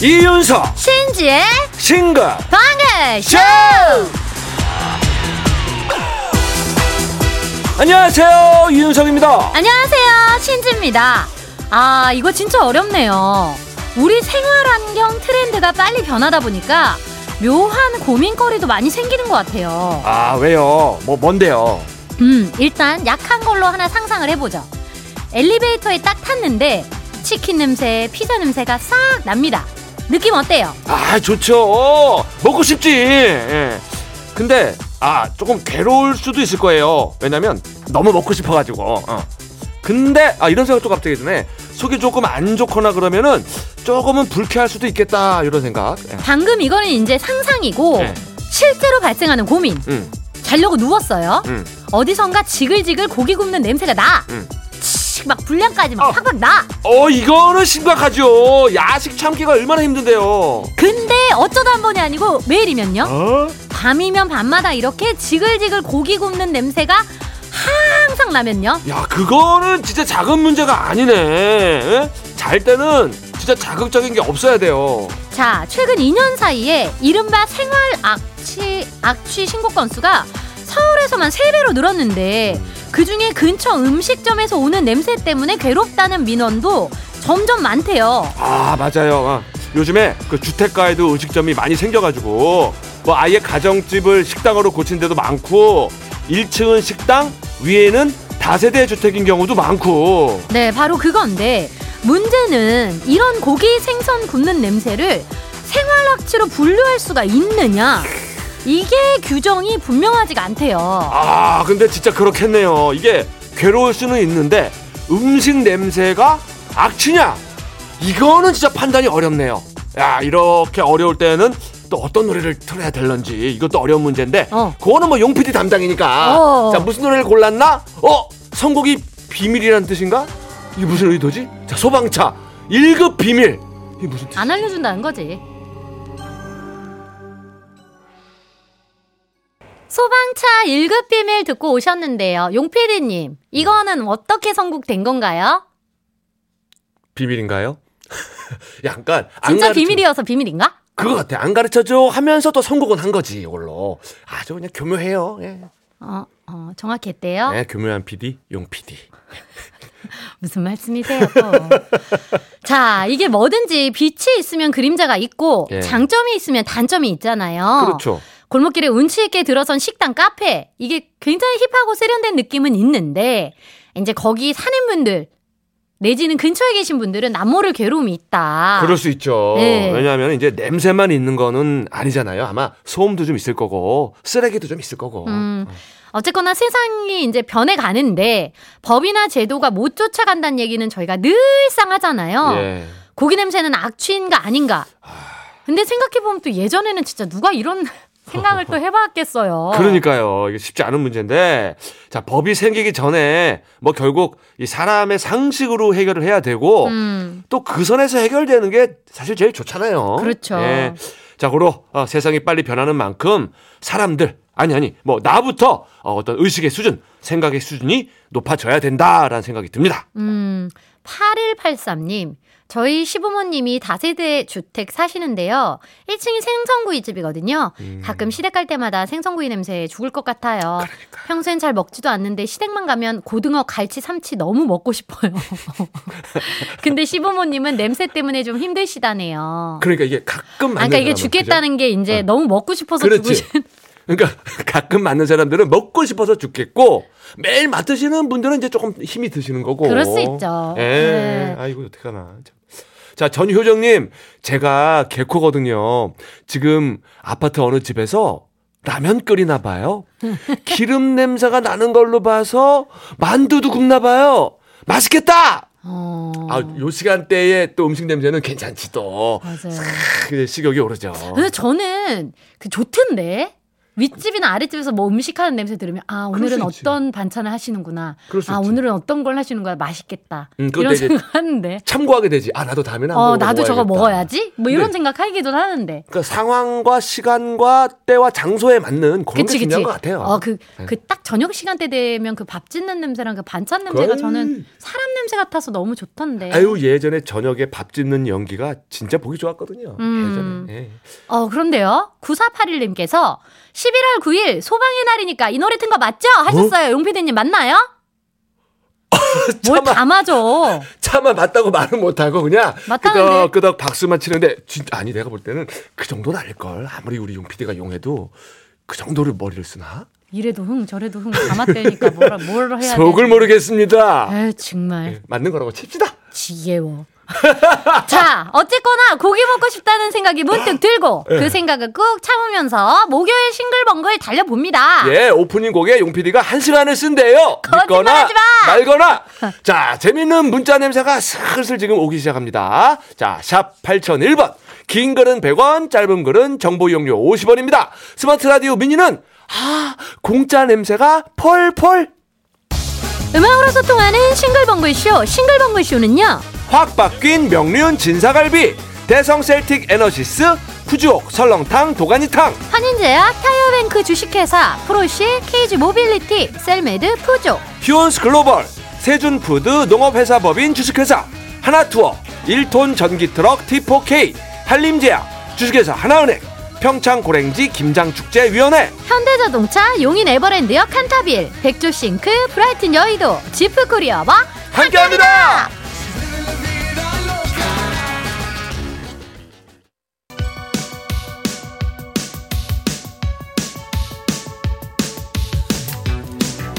이윤석. 신지의 싱글. 방글쇼 안녕하세요. 이윤석입니다. 안녕하세요. 신지입니다. 아 이거 진짜 어렵네요. 우리 생활 환경 트렌드가 빨리 변하다 보니까 묘한 고민거리도 많이 생기는 것 같아요. 아 왜요? 뭐 뭔데요? 음 일단 약한 걸로 하나 상상을 해보죠. 엘리베이터에 딱 탔는데 치킨 냄새 피자 냄새가 싹 납니다. 느낌 어때요? 아 좋죠. 먹고 싶지. 예. 근데 아 조금 괴로울 수도 있을 거예요. 왜냐면 너무 먹고 싶어가지고. 어. 근데 아 이런 생각도 갑자기 드네 속이 조금 안 좋거나 그러면은 조금은 불쾌할 수도 있겠다 이런 생각 예. 방금 이거는 이제 상상이고 네. 실제로 발생하는 고민 음, 자려고 누웠어요 음. 어디선가 지글지글 고기 굽는 냄새가 나 음. 치, 막 불량까지 막 어. 팍팍 나 어 이거는 심각하죠 야식 참기가 얼마나 힘든데요 근데 어쩌다 한 번이 아니고 매일이면요 어? 밤이면 밤마다 이렇게 지글지글 고기 굽는 냄새가 항상 나면요 야 그거는 진짜 작은 문제가 아니네 예? 잘 때는 진짜 자극적인 게 없어야 돼요 자 최근 2년 사이에 이른바 생활 악취 악취 신고 건수가 서울에서만 3배로 늘었는데 그중에 근처 음식점에서 오는 냄새 때문에 괴롭다는 민원도 점점 많대요. 아 맞아요 어. 요즘에 그 주택가에도 음식점이 많이 생겨가지고 뭐 아예 가정집을 식당으로 고친 데도 많고 1층은 식당 위에는 다세대 주택인 경우도 많고 네, 바로 그건데 문제는 이런 고기 생선 굽는 냄새를 생활악취로 분류할 수가 있느냐? 이게 규정이 분명하지가 않대요. 아 근데 진짜 그렇겠네요 이게 괴로울 수는 있는데 음식 냄새가 악취냐 이거는 진짜 판단이 어렵네요 야 이렇게 어려울 때는 또 어떤 노래를 틀어야 될런지 이것도 어려운 문제인데 어. 그거는 뭐 용PD 담당이니까 어. 자 무슨 노래를 골랐나 어 선곡이 비밀이란 뜻인가 이게 무슨 의도지 자 소방차 1급 비밀 이게 무슨 뜻 안 알려준다는 거지. 소방차 1급 비밀 듣고 오셨는데요. 용PD님, 이거는 어떻게 선곡된 건가요? 비밀인가요 약간 안 진짜 가르쳐- 비밀이어서 비밀인가? 그거 같아. 안 가르쳐줘 하면서 또 선곡은 한 거지, 이걸로. 아주 그냥 교묘해요. 예. 어, 어, 정확히 했대요. 네, 교묘한 PD, 용 PD. 무슨 말씀이세요, 또. 자, 이게 뭐든지 빛이 있으면 그림자가 있고, 예. 장점이 있으면 단점이 있잖아요. 그렇죠. 골목길에 운치 있게 들어선 식당, 카페. 이게 굉장히 힙하고 세련된 느낌은 있는데, 이제 거기 사는 분들, 내지는 근처에 계신 분들은 남모를 괴로움이 있다. 그럴 수 있죠. 네. 왜냐하면 이제 냄새만 있는 거는 아니잖아요. 아마 소음도 좀 있을 거고, 쓰레기도 좀 있을 거고. 음, 어쨌거나 세상이 이제 변해가는데 법이나 제도가 못 쫓아간다는 얘기는 저희가 늘상 하잖아요. 예. 고기 냄새는 악취인가 아닌가. 근데 생각해보면 또 예전에는 진짜 누가 이런 생각을 또 해봤겠어요. 그러니까요. 이게 쉽지 않은 문제인데, 자, 법이 생기기 전에, 뭐 결국 이 사람의 상식으로 해결을 해야 되고, 음, 또그 선에서 해결되는 게 사실 제일 좋잖아요. 그렇죠. 예. 자, 그로 어, 세상이 빨리 변하는 만큼 사람들 아니 아니 뭐 나부터 어, 어떤 의식의 수준, 생각의 수준이 높아져야 된다라는 생각이 듭니다. 음, 8183님. 저희 시부모님이 다세대 주택 사시는데요. 1층이 생선구이 집이거든요. 음. 가끔 시댁 갈 때마다 생선구이 냄새에 죽을 것 같아요. 평소엔 잘 먹지도 않는데 시댁만 가면 고등어, 갈치, 삼치 너무 먹고 싶어요. 근데 시부모님은 냄새 때문에 좀 힘드시다네요. 그러니까 이게 가끔 아, 그러니까 이게 사람은, 죽겠다는 게 이제 어. 너무 먹고 싶어서 그렇지. 죽으신. 그러니까 가끔 맞는 사람들은 먹고 싶어서 죽겠고 매일 맡으시는 분들은 이제 조금 힘이 드시는 거고. 그럴 수 있죠. 예. 네. 아이고 어떡하나. 참. 자 전효정님 제가 개코거든요. 지금 아파트 어느 집에서 라면 끓이나 봐요. 기름 냄새가 나는 걸로 봐서 만두도 굽나 봐요. 맛있겠다. 어. 아, 요 시간대에 또 음식 냄새는 괜찮지 또. 맞아요. 그 식욕이 오르죠. 근데 저는 그 좋던데 윗집이나 아랫집에서 뭐 음식 하는 냄새 들으면 아 오늘은. 어떤 반찬을 하시는구나. 아. 오늘은 어떤 걸 하시는구나. 맛있겠다. 음, 이런 이제 생각 하는데. 참고하게 되지. 아 나도 다음에는 어 나도 저거 먹어야겠다. 먹어야지. 뭐 이런 네. 생각 하기도 하는데. 그러니까 상황과 시간과 때와 장소에 맞는 그런 그치 게 그치. 중요한 것 같아요. 어그 네. 그딱 저녁 시간대 되면 그 밥 짓는 냄새랑 그 반찬 냄새가 그건- 저는 사람 냄새 같아서 너무 좋던데. 아유 예전에 저녁에 밥 짓는 연기가 진짜 보기 좋았거든요. 음. 예전에. 예. 어, 그런데요. 9481님께서 11월 9일 소방의 날이니까 이 노래 튼 거 맞죠? 하셨어요. 용피디님 맞나요? 뭘 맞아. 차마 맞다고 말은 못하고 그냥 맞다는데. 끄덕 끄덕 박수만 치는데 진짜 아니 내가 볼 때는 그 정도는 아닐 걸. 아무리 우리 용 PD가 용해도 그 정도를 머리를 쓰나? 이래도 흥 저래도 흥다 맞대니까 뭐라 뭘 해야 돼. 속을 모르겠습니다. 에이 정말 예, 맞는 거라고 칩시다. 지겨워. 자, 어쨌거나 고기 먹고 싶다는 생각이 문득 들고 예. 그 생각을 꾹 참으면서 목요일 싱글벙글 달려봅니다. 예, 오프닝 곡에 용 PD가 한 시간을 쓴대요. 마! 말거나. 자, 재밌는 문자 냄새가 슬슬 지금 오기 시작합니다. 자, 샵 8001번. 긴 글은 100원, 짧은 글은 정보 이용료 50원입니다. 스마트 라디오 미니는 아, 공짜 냄새가 펄펄 음악으로 소통하는 싱글벙글 쇼 싱글벙글 쇼는요. 확 바뀐 명륜 진사갈비, 대성 셀틱 에너시스, 푸주옥 설렁탕 도가니탕, 한림제약 타이어뱅크 주식회사 프로시 KG 모빌리티 셀메드 푸조. 휴온스 글로벌, 세준푸드 농업회사 법인 주식회사, 하나투어, 1톤 전기트럭 T4K, 한림제약, 주식회사 하나은행, 평창 고랭지 김장축제위원회, 현대자동차 용인 에버랜드역 칸타빌 백조싱크 브라이튼 여의도 지프코리아와 함께합니다.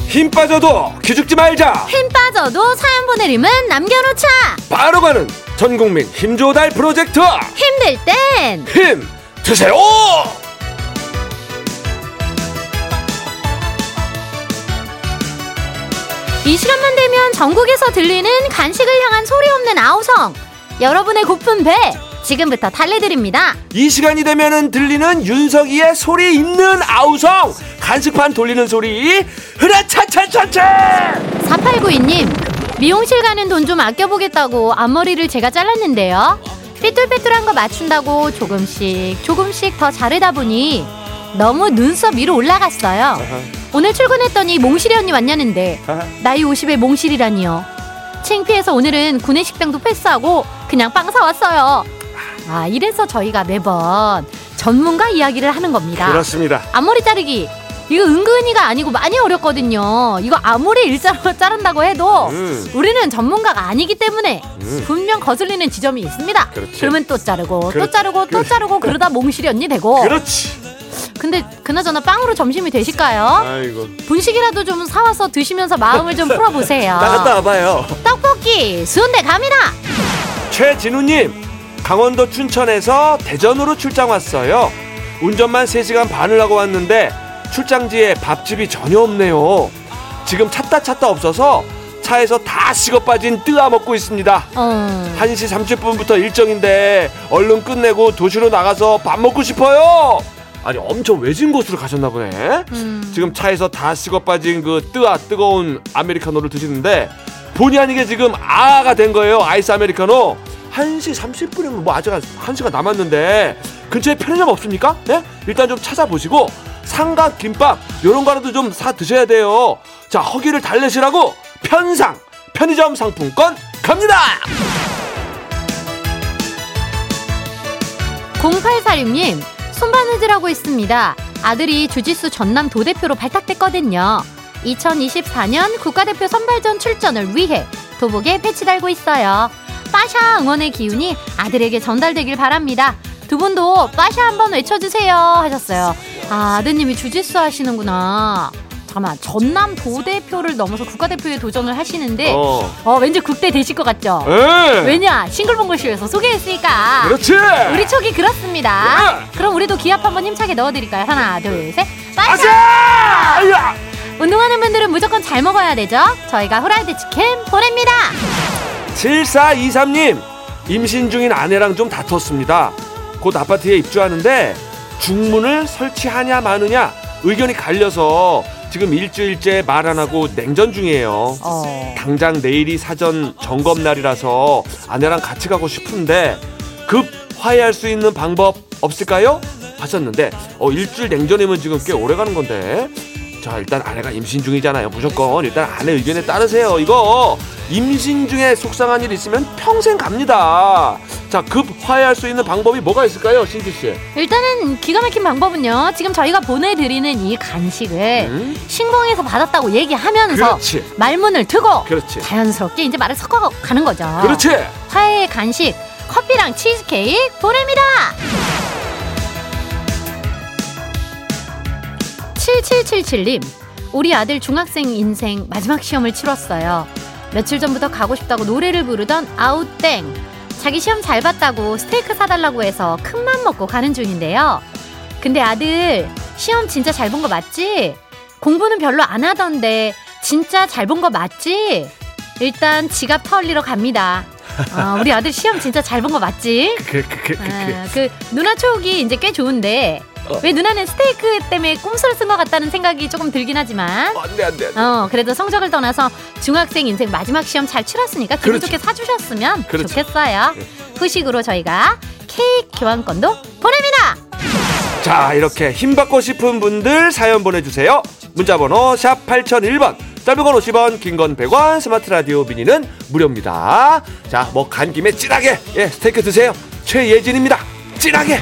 힘 빠져도 기죽지 말자. 힘 빠져도 사연 보내림은 남겨놓자 바로 가는 전국민 힘조달 프로젝트 힘들 땐 힘 드세요. 이 시간만 되면 전국에서 들리는 간식을 향한 소리 없는 아우성 여러분의 고픈 배 지금부터 달래드립니다. 이 시간이 되면은 들리는 윤석이의 소리 있는 아우성. 간식판 돌리는 소리. 흐라차차차차! 4892님 미용실 가는 돈 좀 아껴보겠다고 앞머리를 제가 잘랐는데요. 삐뚤빼뚤한 거 맞춘다고 조금씩 조금씩 더 자르다 보니 너무 눈썹 위로 올라갔어요. 오늘 출근했더니 몽실이 언니 왔냐는데 나이 50에 몽실이라니요. 창피해서 오늘은 구내식당도 패스하고 그냥 빵 사왔어요 아 이래서 저희가 매번 전문가 이야기를 하는 겁니다 그렇습니다 앞머리 자르기 이거 은근히가 아니고 많이 어렵거든요. 이거 아무리 일자로 자른다고 해도 음. 우리는 전문가가 아니기 때문에 음. 분명 거슬리는 지점이 있습니다. 그렇지. 그러면 또 자르고 또 그렇- 자르고 또 자르고 그러다 몽실이 언니 되고. 그렇지 근데 그나저나 빵으로 점심이 되실까요? 아이고 분식이라도 좀 사와서 드시면서 마음을 좀 풀어보세요. 나갔다 와봐요 떡볶이 순대 갑니다. 최진우님 강원도 춘천에서 대전으로 출장 왔어요. 운전만 3시간 반을 하고 왔는데 출장지에 밥집이 전혀 없네요. 지금 찾다 찾다 없어서 차에서 다 식어 빠진 뜨아 먹고 있습니다. 어. 1시 30분부터 일정인데 얼른 끝내고 도시로 나가서 밥 먹고 싶어요. 아니 엄청 외진 곳으로 가셨나 보네. 음. 지금 차에서 다 식어 빠진 그 뜨아 뜨거운 아메리카노를 드시는데 본의 아니게 지금 아가 된 거예요. 아이스 아메리카노 1시 30분이면 뭐 아직 한 1시간 남았는데 근처에 편의점 없습니까? 네? 일단 좀 찾아보시고 삼각 김밥 요런 거라도 좀 사 드셔야 돼요 자 허기를 달래시라고 편상 편의점 상품권 갑니다 0846님, 손바느질하고 있습니다. 아들이 주짓수 전남 도대표로 발탁됐거든요. 2024년 국가대표 선발전 출전을 위해 도복에 패치 달고 있어요. 빠샤 응원의 기운이 아들에게 전달되길 바랍니다. 두 분도 빠샤 한번 외쳐주세요 하셨어요. 아, 아드님이 주짓수 하시는구나. 잠깐만, 전남 도대표를 넘어서 국가대표에 도전을 하시는데, 어, 어. 왠지 국대 되실 것 같죠? 에 왜냐? 싱글벙글쇼에서 소개했으니까. 그렇지 우리 촉이 그렇습니다. 예. 그럼 우리도 기합 한번 힘차게 넣어드릴까요? 하나, 둘, 셋. 빠샤! 운동하는 분들은 무조건 잘 먹어야 되죠? 저희가 후라이드 치킨 보냅니다. 7423님 임신 중인 아내랑 좀 다퉜습니다 곧 아파트에 입주하는데 중문을 설치하냐 마느냐 의견이 갈려서 지금 일주일째 말 안 하고 냉전 중이에요. 어. 당장 내일이 사전 점검 날이라서 아내랑 같이 가고 싶은데 급 화해할 수 있는 방법 없을까요? 하셨는데 어 일주일 냉전이면 지금 꽤 오래 가는 건데 자 일단 아내가 임신 중이잖아요 무조건 일단 아내 의견에 따르세요 이거 임신 중에 속상한 일 있으면 평생 갑니다 자급 화해할 수 있는 방법이 뭐가 있을까요 신지 씨 일단은 기가 막힌 방법은요. 지금 저희가 보내드리는 이 간식을 음? 신공에서 받았다고 얘기하면서 그렇지 말문을 트고 그렇지 자연스럽게 이제 말을 섞어가는 거죠. 그렇지 화해의 간식 커피랑 치즈케이크 보냅니다. 7777님 우리 아들 중학생 인생 마지막 시험을 치렀어요. 며칠 전부터 가고 싶다고 노래를 부르던 아웃땡 자기 시험 잘 봤다고 스테이크 사달라고 해서 큰 맘 먹고 가는 중인데요. 근데 아들 시험 진짜 잘 본 거 맞지? 공부는 별로 안 하던데 진짜 잘 본 거 맞지? 일단 지갑 털리러 갑니다. 아, 우리 아들 시험 진짜 잘 본 거 맞지? 그, 그, 그, 그, 아, 그 누나 초기 이제 꽤 좋은데 어. 왜 누나는 스테이크 때문에 꼼수를 쓴 것 같다는 생각이 조금 들긴 하지만 그. 안돼 안돼 어 그래도 성적을 떠나서 중학생 인생 마지막 시험 잘 치렀으니까 기분 그렇지. 좋게 사주셨으면 그렇지. 좋겠어요. 네. 후식으로 저희가 케이크 교환권도 보냅니다. 자 이렇게 힘받고 싶은 분들 사연 보내주세요 문자번호 샵 8001번 짧은 건 50원 긴 건 100원 스마트 라디오 미니는 무료입니다 자 뭐 간 김에 진하게 예 스테이크 드세요 최예진입니다 진하게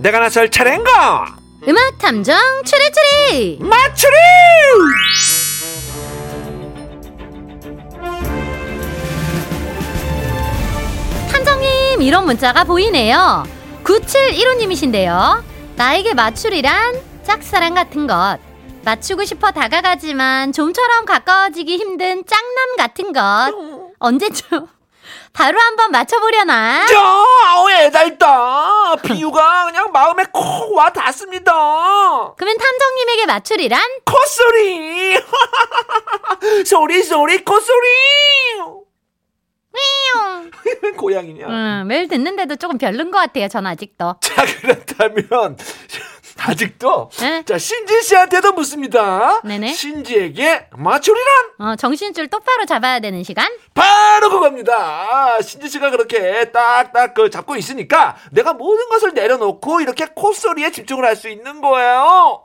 내가 나설 차례인가 음악 탐정 추리추리. 맞추리 탐정님 이런 문자가 보이네요. 9715님이신데요. 나에게 맞추리란 짝사랑 같은 것. 맞추고 싶어 다가가지만 좀처럼 가까워지기 힘든 짝남 같은 것. 언제쯤 바로 한번 맞춰보려나? 야, 애달다. 비유가 그냥 마음에 콕 와 닿습니다. 그러면 탐정님에게 맞추리란? 콧소리. 소리, 소리, 콧소리. 고양이냐? 음, 매일 듣는데도 조금 별론 것 같아요. 전 아직도. 자, 그렇다면, 아직도, 네? 자, 신지 씨한테도 묻습니다. 네네. 신지에게 맞추리란? 어, 정신줄 똑바로 잡아야 되는 시간? 바로 그겁니다. 신지 씨가 그렇게 딱딱 그 잡고 있으니까 내가 모든 것을 내려놓고 이렇게 콧소리에 집중을 할 수 있는 거예요.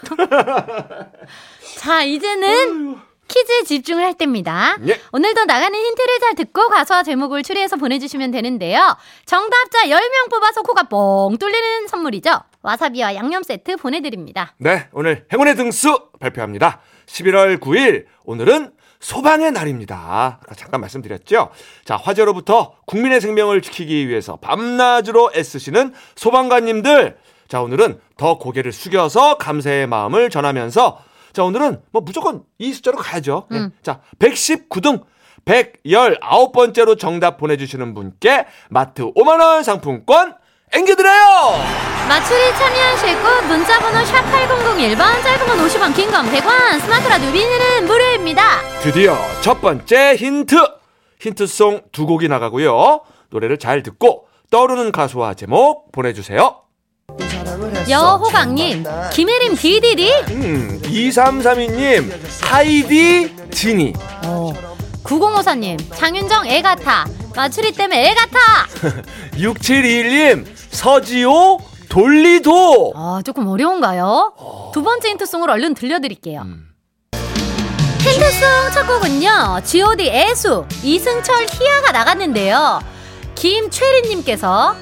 자, 이제는 퀴즈에 집중을 할 때입니다. 예. 오늘도 나가는 힌트를 잘 듣고 가수와 제목을 추리해서 보내주시면 되는데요. 정답자 10명 뽑아서 코가 뻥 뚫리는 선물이죠. 와사비와 양념 세트 보내드립니다. 네, 오늘 행운의 등수 발표합니다. 11월 9일, 오늘은 소방의 날입니다. 아까 잠깐 말씀드렸죠? 자, 화재로부터 국민의 생명을 지키기 위해서 밤낮으로 애쓰시는 소방관님들. 자, 오늘은 더 고개를 숙여서 감사의 마음을 전하면서 자, 오늘은 뭐 무조건 이 숫자로 가야죠. 네. 음. 자, 119등 119번째로 정답 보내주시는 분께 마트 5만원 상품권 앵겨드려요! 맞추리 참여하실 곳 문자번호 샵8001번 짧은 건 50원 긴 건 100원 스마트 라디오 미니는 무료입니다. 드디어 첫 번째 힌트! 힌트송 두 곡이 나가고요. 노래를 잘 듣고 떠오르는 가수와 제목 보내주세요. 여호강님 김혜림 디디디? 음 2332님 하이디 지니. 어. 9054님 장윤정 애 같아. 맞추리 때문에 애 같아. 6721님 서지호 돌리도 아 조금 어려운가요? 두 번째 힌트송을 얼른 들려드릴게요 음. 힌트송 첫 곡은요 G.O.D 애수 이승철 희야가 나갔는데요 김최리님께서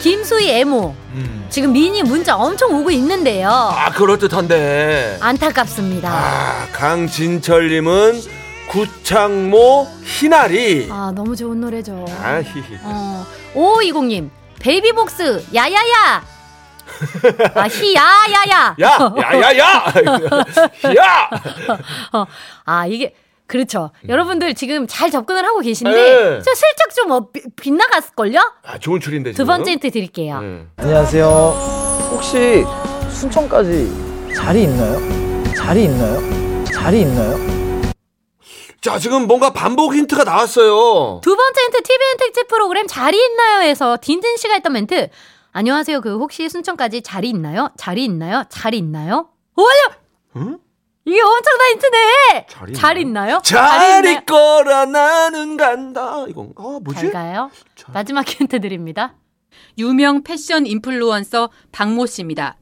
김수희 애모 음. 지금 미니 문자 엄청 오고 있는데요 아 그럴듯한데 안타깝습니다 아 강진철님은 구창모 희나리. 아 너무 좋은 노래죠. 아, 히히. 어, 5520님, 베이비복스, 야야야! 아, 히야야야! 야, 야, 야, 야, 야. 어, 아, 이게, 그렇죠. 여러분들 지금 잘 접근을 하고 계신데, 네. 저 슬쩍 좀 어, 비- 빗나갔을걸요? 아, 좋은 줄인데 두 지금. 번째 힌트 드릴게요. 네. 안녕하세요. 혹시 순천까지 자리 있나요? 자리 있나요? 자리 있나요? 자, 지금 뭔가 반복 힌트가 나왔어요. 두 번째 힌트 TVN 특집 프로그램 자리 있나요?에서 딘딘 씨가 했던 멘트. 안녕하세요. 그 혹시 순천까지 자리 있나요? 자리 있나요? 자리 있나요? 오요! 응? 이게 엄청난 힌트네. 자리 잘 있나요? 있나요? 잘 있나요? 있거라 나는 간다. 이건 아, 뭐지? 잘 가요. 자. 마지막 힌트 드립니다. 유명 패션 인플루언서 박모 씨입니다.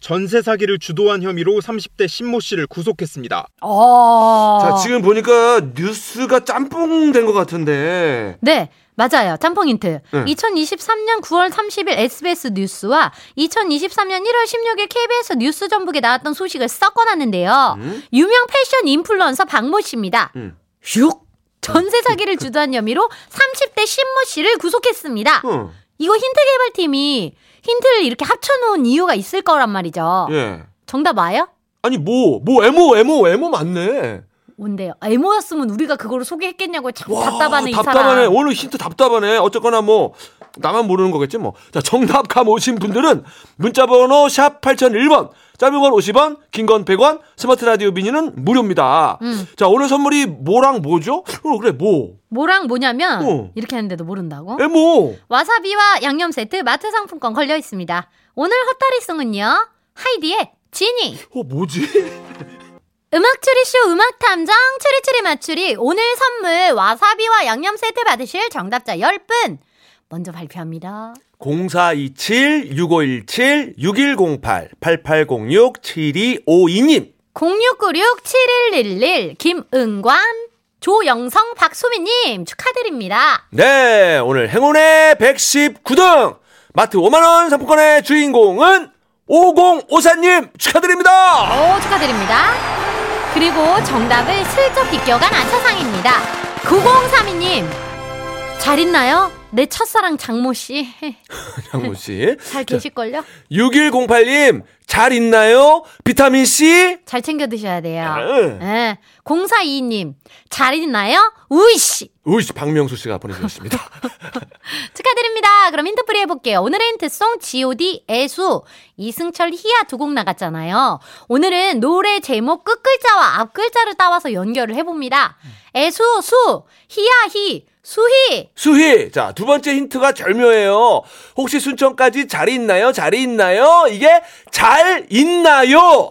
전세 사기를 주도한 혐의로 30대 신모 씨를 구속했습니다. 어. 자, 지금 보니까 뉴스가 짬뽕 된 것 같은데. 네, 맞아요. 짬뽕 힌트. 네. 2023년 9월 30일 SBS 뉴스와 2023년 1월 16일 KBS 뉴스 전북에 나왔던 소식을 섞어놨는데요. 음? 유명 패션 인플루언서 박모 씨입니다. 음. 슉! 전세 사기를 주도한 혐의로 30대 신모 씨를 구속했습니다. 어. 이거 힌트 개발팀이 힌트를 이렇게 합쳐놓은 이유가 있을 거란 말이죠. 예. 정답 와요? 아니 뭐, 뭐 에모, 에모, 에모 맞네. 뭔데요? 에모였으면 우리가 그거를 소개했겠냐고 참 와, 답답하네 이 답답하네. 오늘 힌트 답답하네. 어쨌거나 뭐 나만 모르는 거겠지 뭐. 자, 정답 감 오신 분들은 문자 번호 샵 8001번. 짧은 건 50원, 긴 건 100원, 스마트 라디오 미니는 무료입니다. 음. 자, 오늘 선물이 뭐랑 뭐죠? 어, 그래, 뭐. 뭐랑 뭐냐면 어. 이렇게 하는데도 모른다고? 에모. 와사비와 양념 세트 마트 상품권 걸려 있습니다. 오늘 헛다리송은요. 하이디의 지니. 어, 뭐지? 음악 추리쇼 음악 탐정 추리추리 맞추리 오늘 선물 와사비와 양념 세트 받으실 정답자 10분 먼저 발표합니다. 0427-6107-6108-8806-7252님. 0696-7111 김은관 조영성 박소민님 축하드립니다. 네, 오늘 행운의 119등 마트 5만원 상품권의 주인공은 5054님 축하드립니다. 오 축하드립니다. 그리고 정답을 슬쩍 비껴간 안차상입니다. 9032님 잘 있나요? 내 첫사랑 장모 씨 장모 씨. 잘 계실걸요? 6108님, 잘 있나요? 비타민C? 잘 챙겨 드셔야 돼요. 응. 예. 0422님, 잘 있나요? 우이씨! 우이씨, 박명수 씨가 보내주셨습니다. 축하드립니다. 그럼 힌트 풀이 해볼게요. 오늘의 힌트송 G.O.D. 애수, 이승철 희야 두 곡 나갔잖아요. 오늘은 노래 제목 끝글자와 앞글자를 따와서 연결을 해봅니다. 애수, 수, 희야, 희, 수희! 수희! 자, 두 번째 힌트가 절묘해요. 혹시 순천까지 자리 있나요? 자리 있나요? 이게 잘 있나요?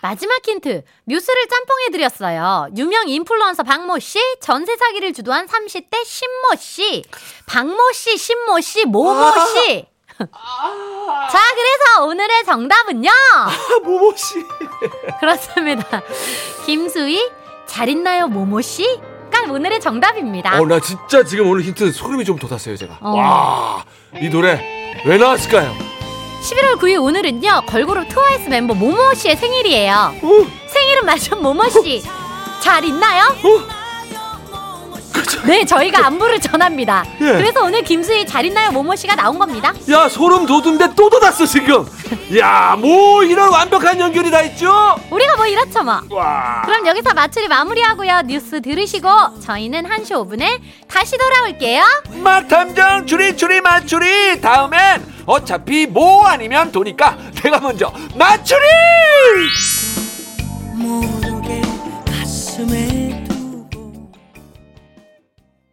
마지막 힌트. 뉴스를 짬뽕해드렸어요. 유명 인플루언서 박모 씨, 전세 사기를 주도한 30대 신모 씨, 박모 씨, 신모 씨, 모모 씨. 자, 그래서 오늘의 정답은요. 아, 모모 씨. 그렇습니다. 김수희, 잘 있나요, 모모 씨? 가 오늘의 정답입니다. 어, 나 진짜 지금 오늘 힌트 소름이 좀 돋았어요, 제가. 어. 와, 이 노래 왜 나왔을까요? 11월 9일 오늘은요, 걸그룹 트와이스 멤버 모모 씨의 생일이에요. 어, 생일은 맞은 모모 씨. 잘 있나요? 어. 그쵸. 네, 저희가 안부를 전합니다. 예. 그래서 오늘 김수희 잘 있나요, 모모 씨가 나온 겁니다. 야, 소름 돋은데 또 돋았어, 지금. 야, 뭐, 이런 완벽한 연결이 다 있죠? 우리가 뭐 이렇죠, 뭐. 와. 그럼 여기서 마추리 마무리하고요. 뉴스 들으시고 저희는 1시 5분에 다시 돌아올게요. 맛탐정 추리 추리 맞추리 다음엔 어차피 뭐 아니면 도니까 내가 먼저 맞추리 뭐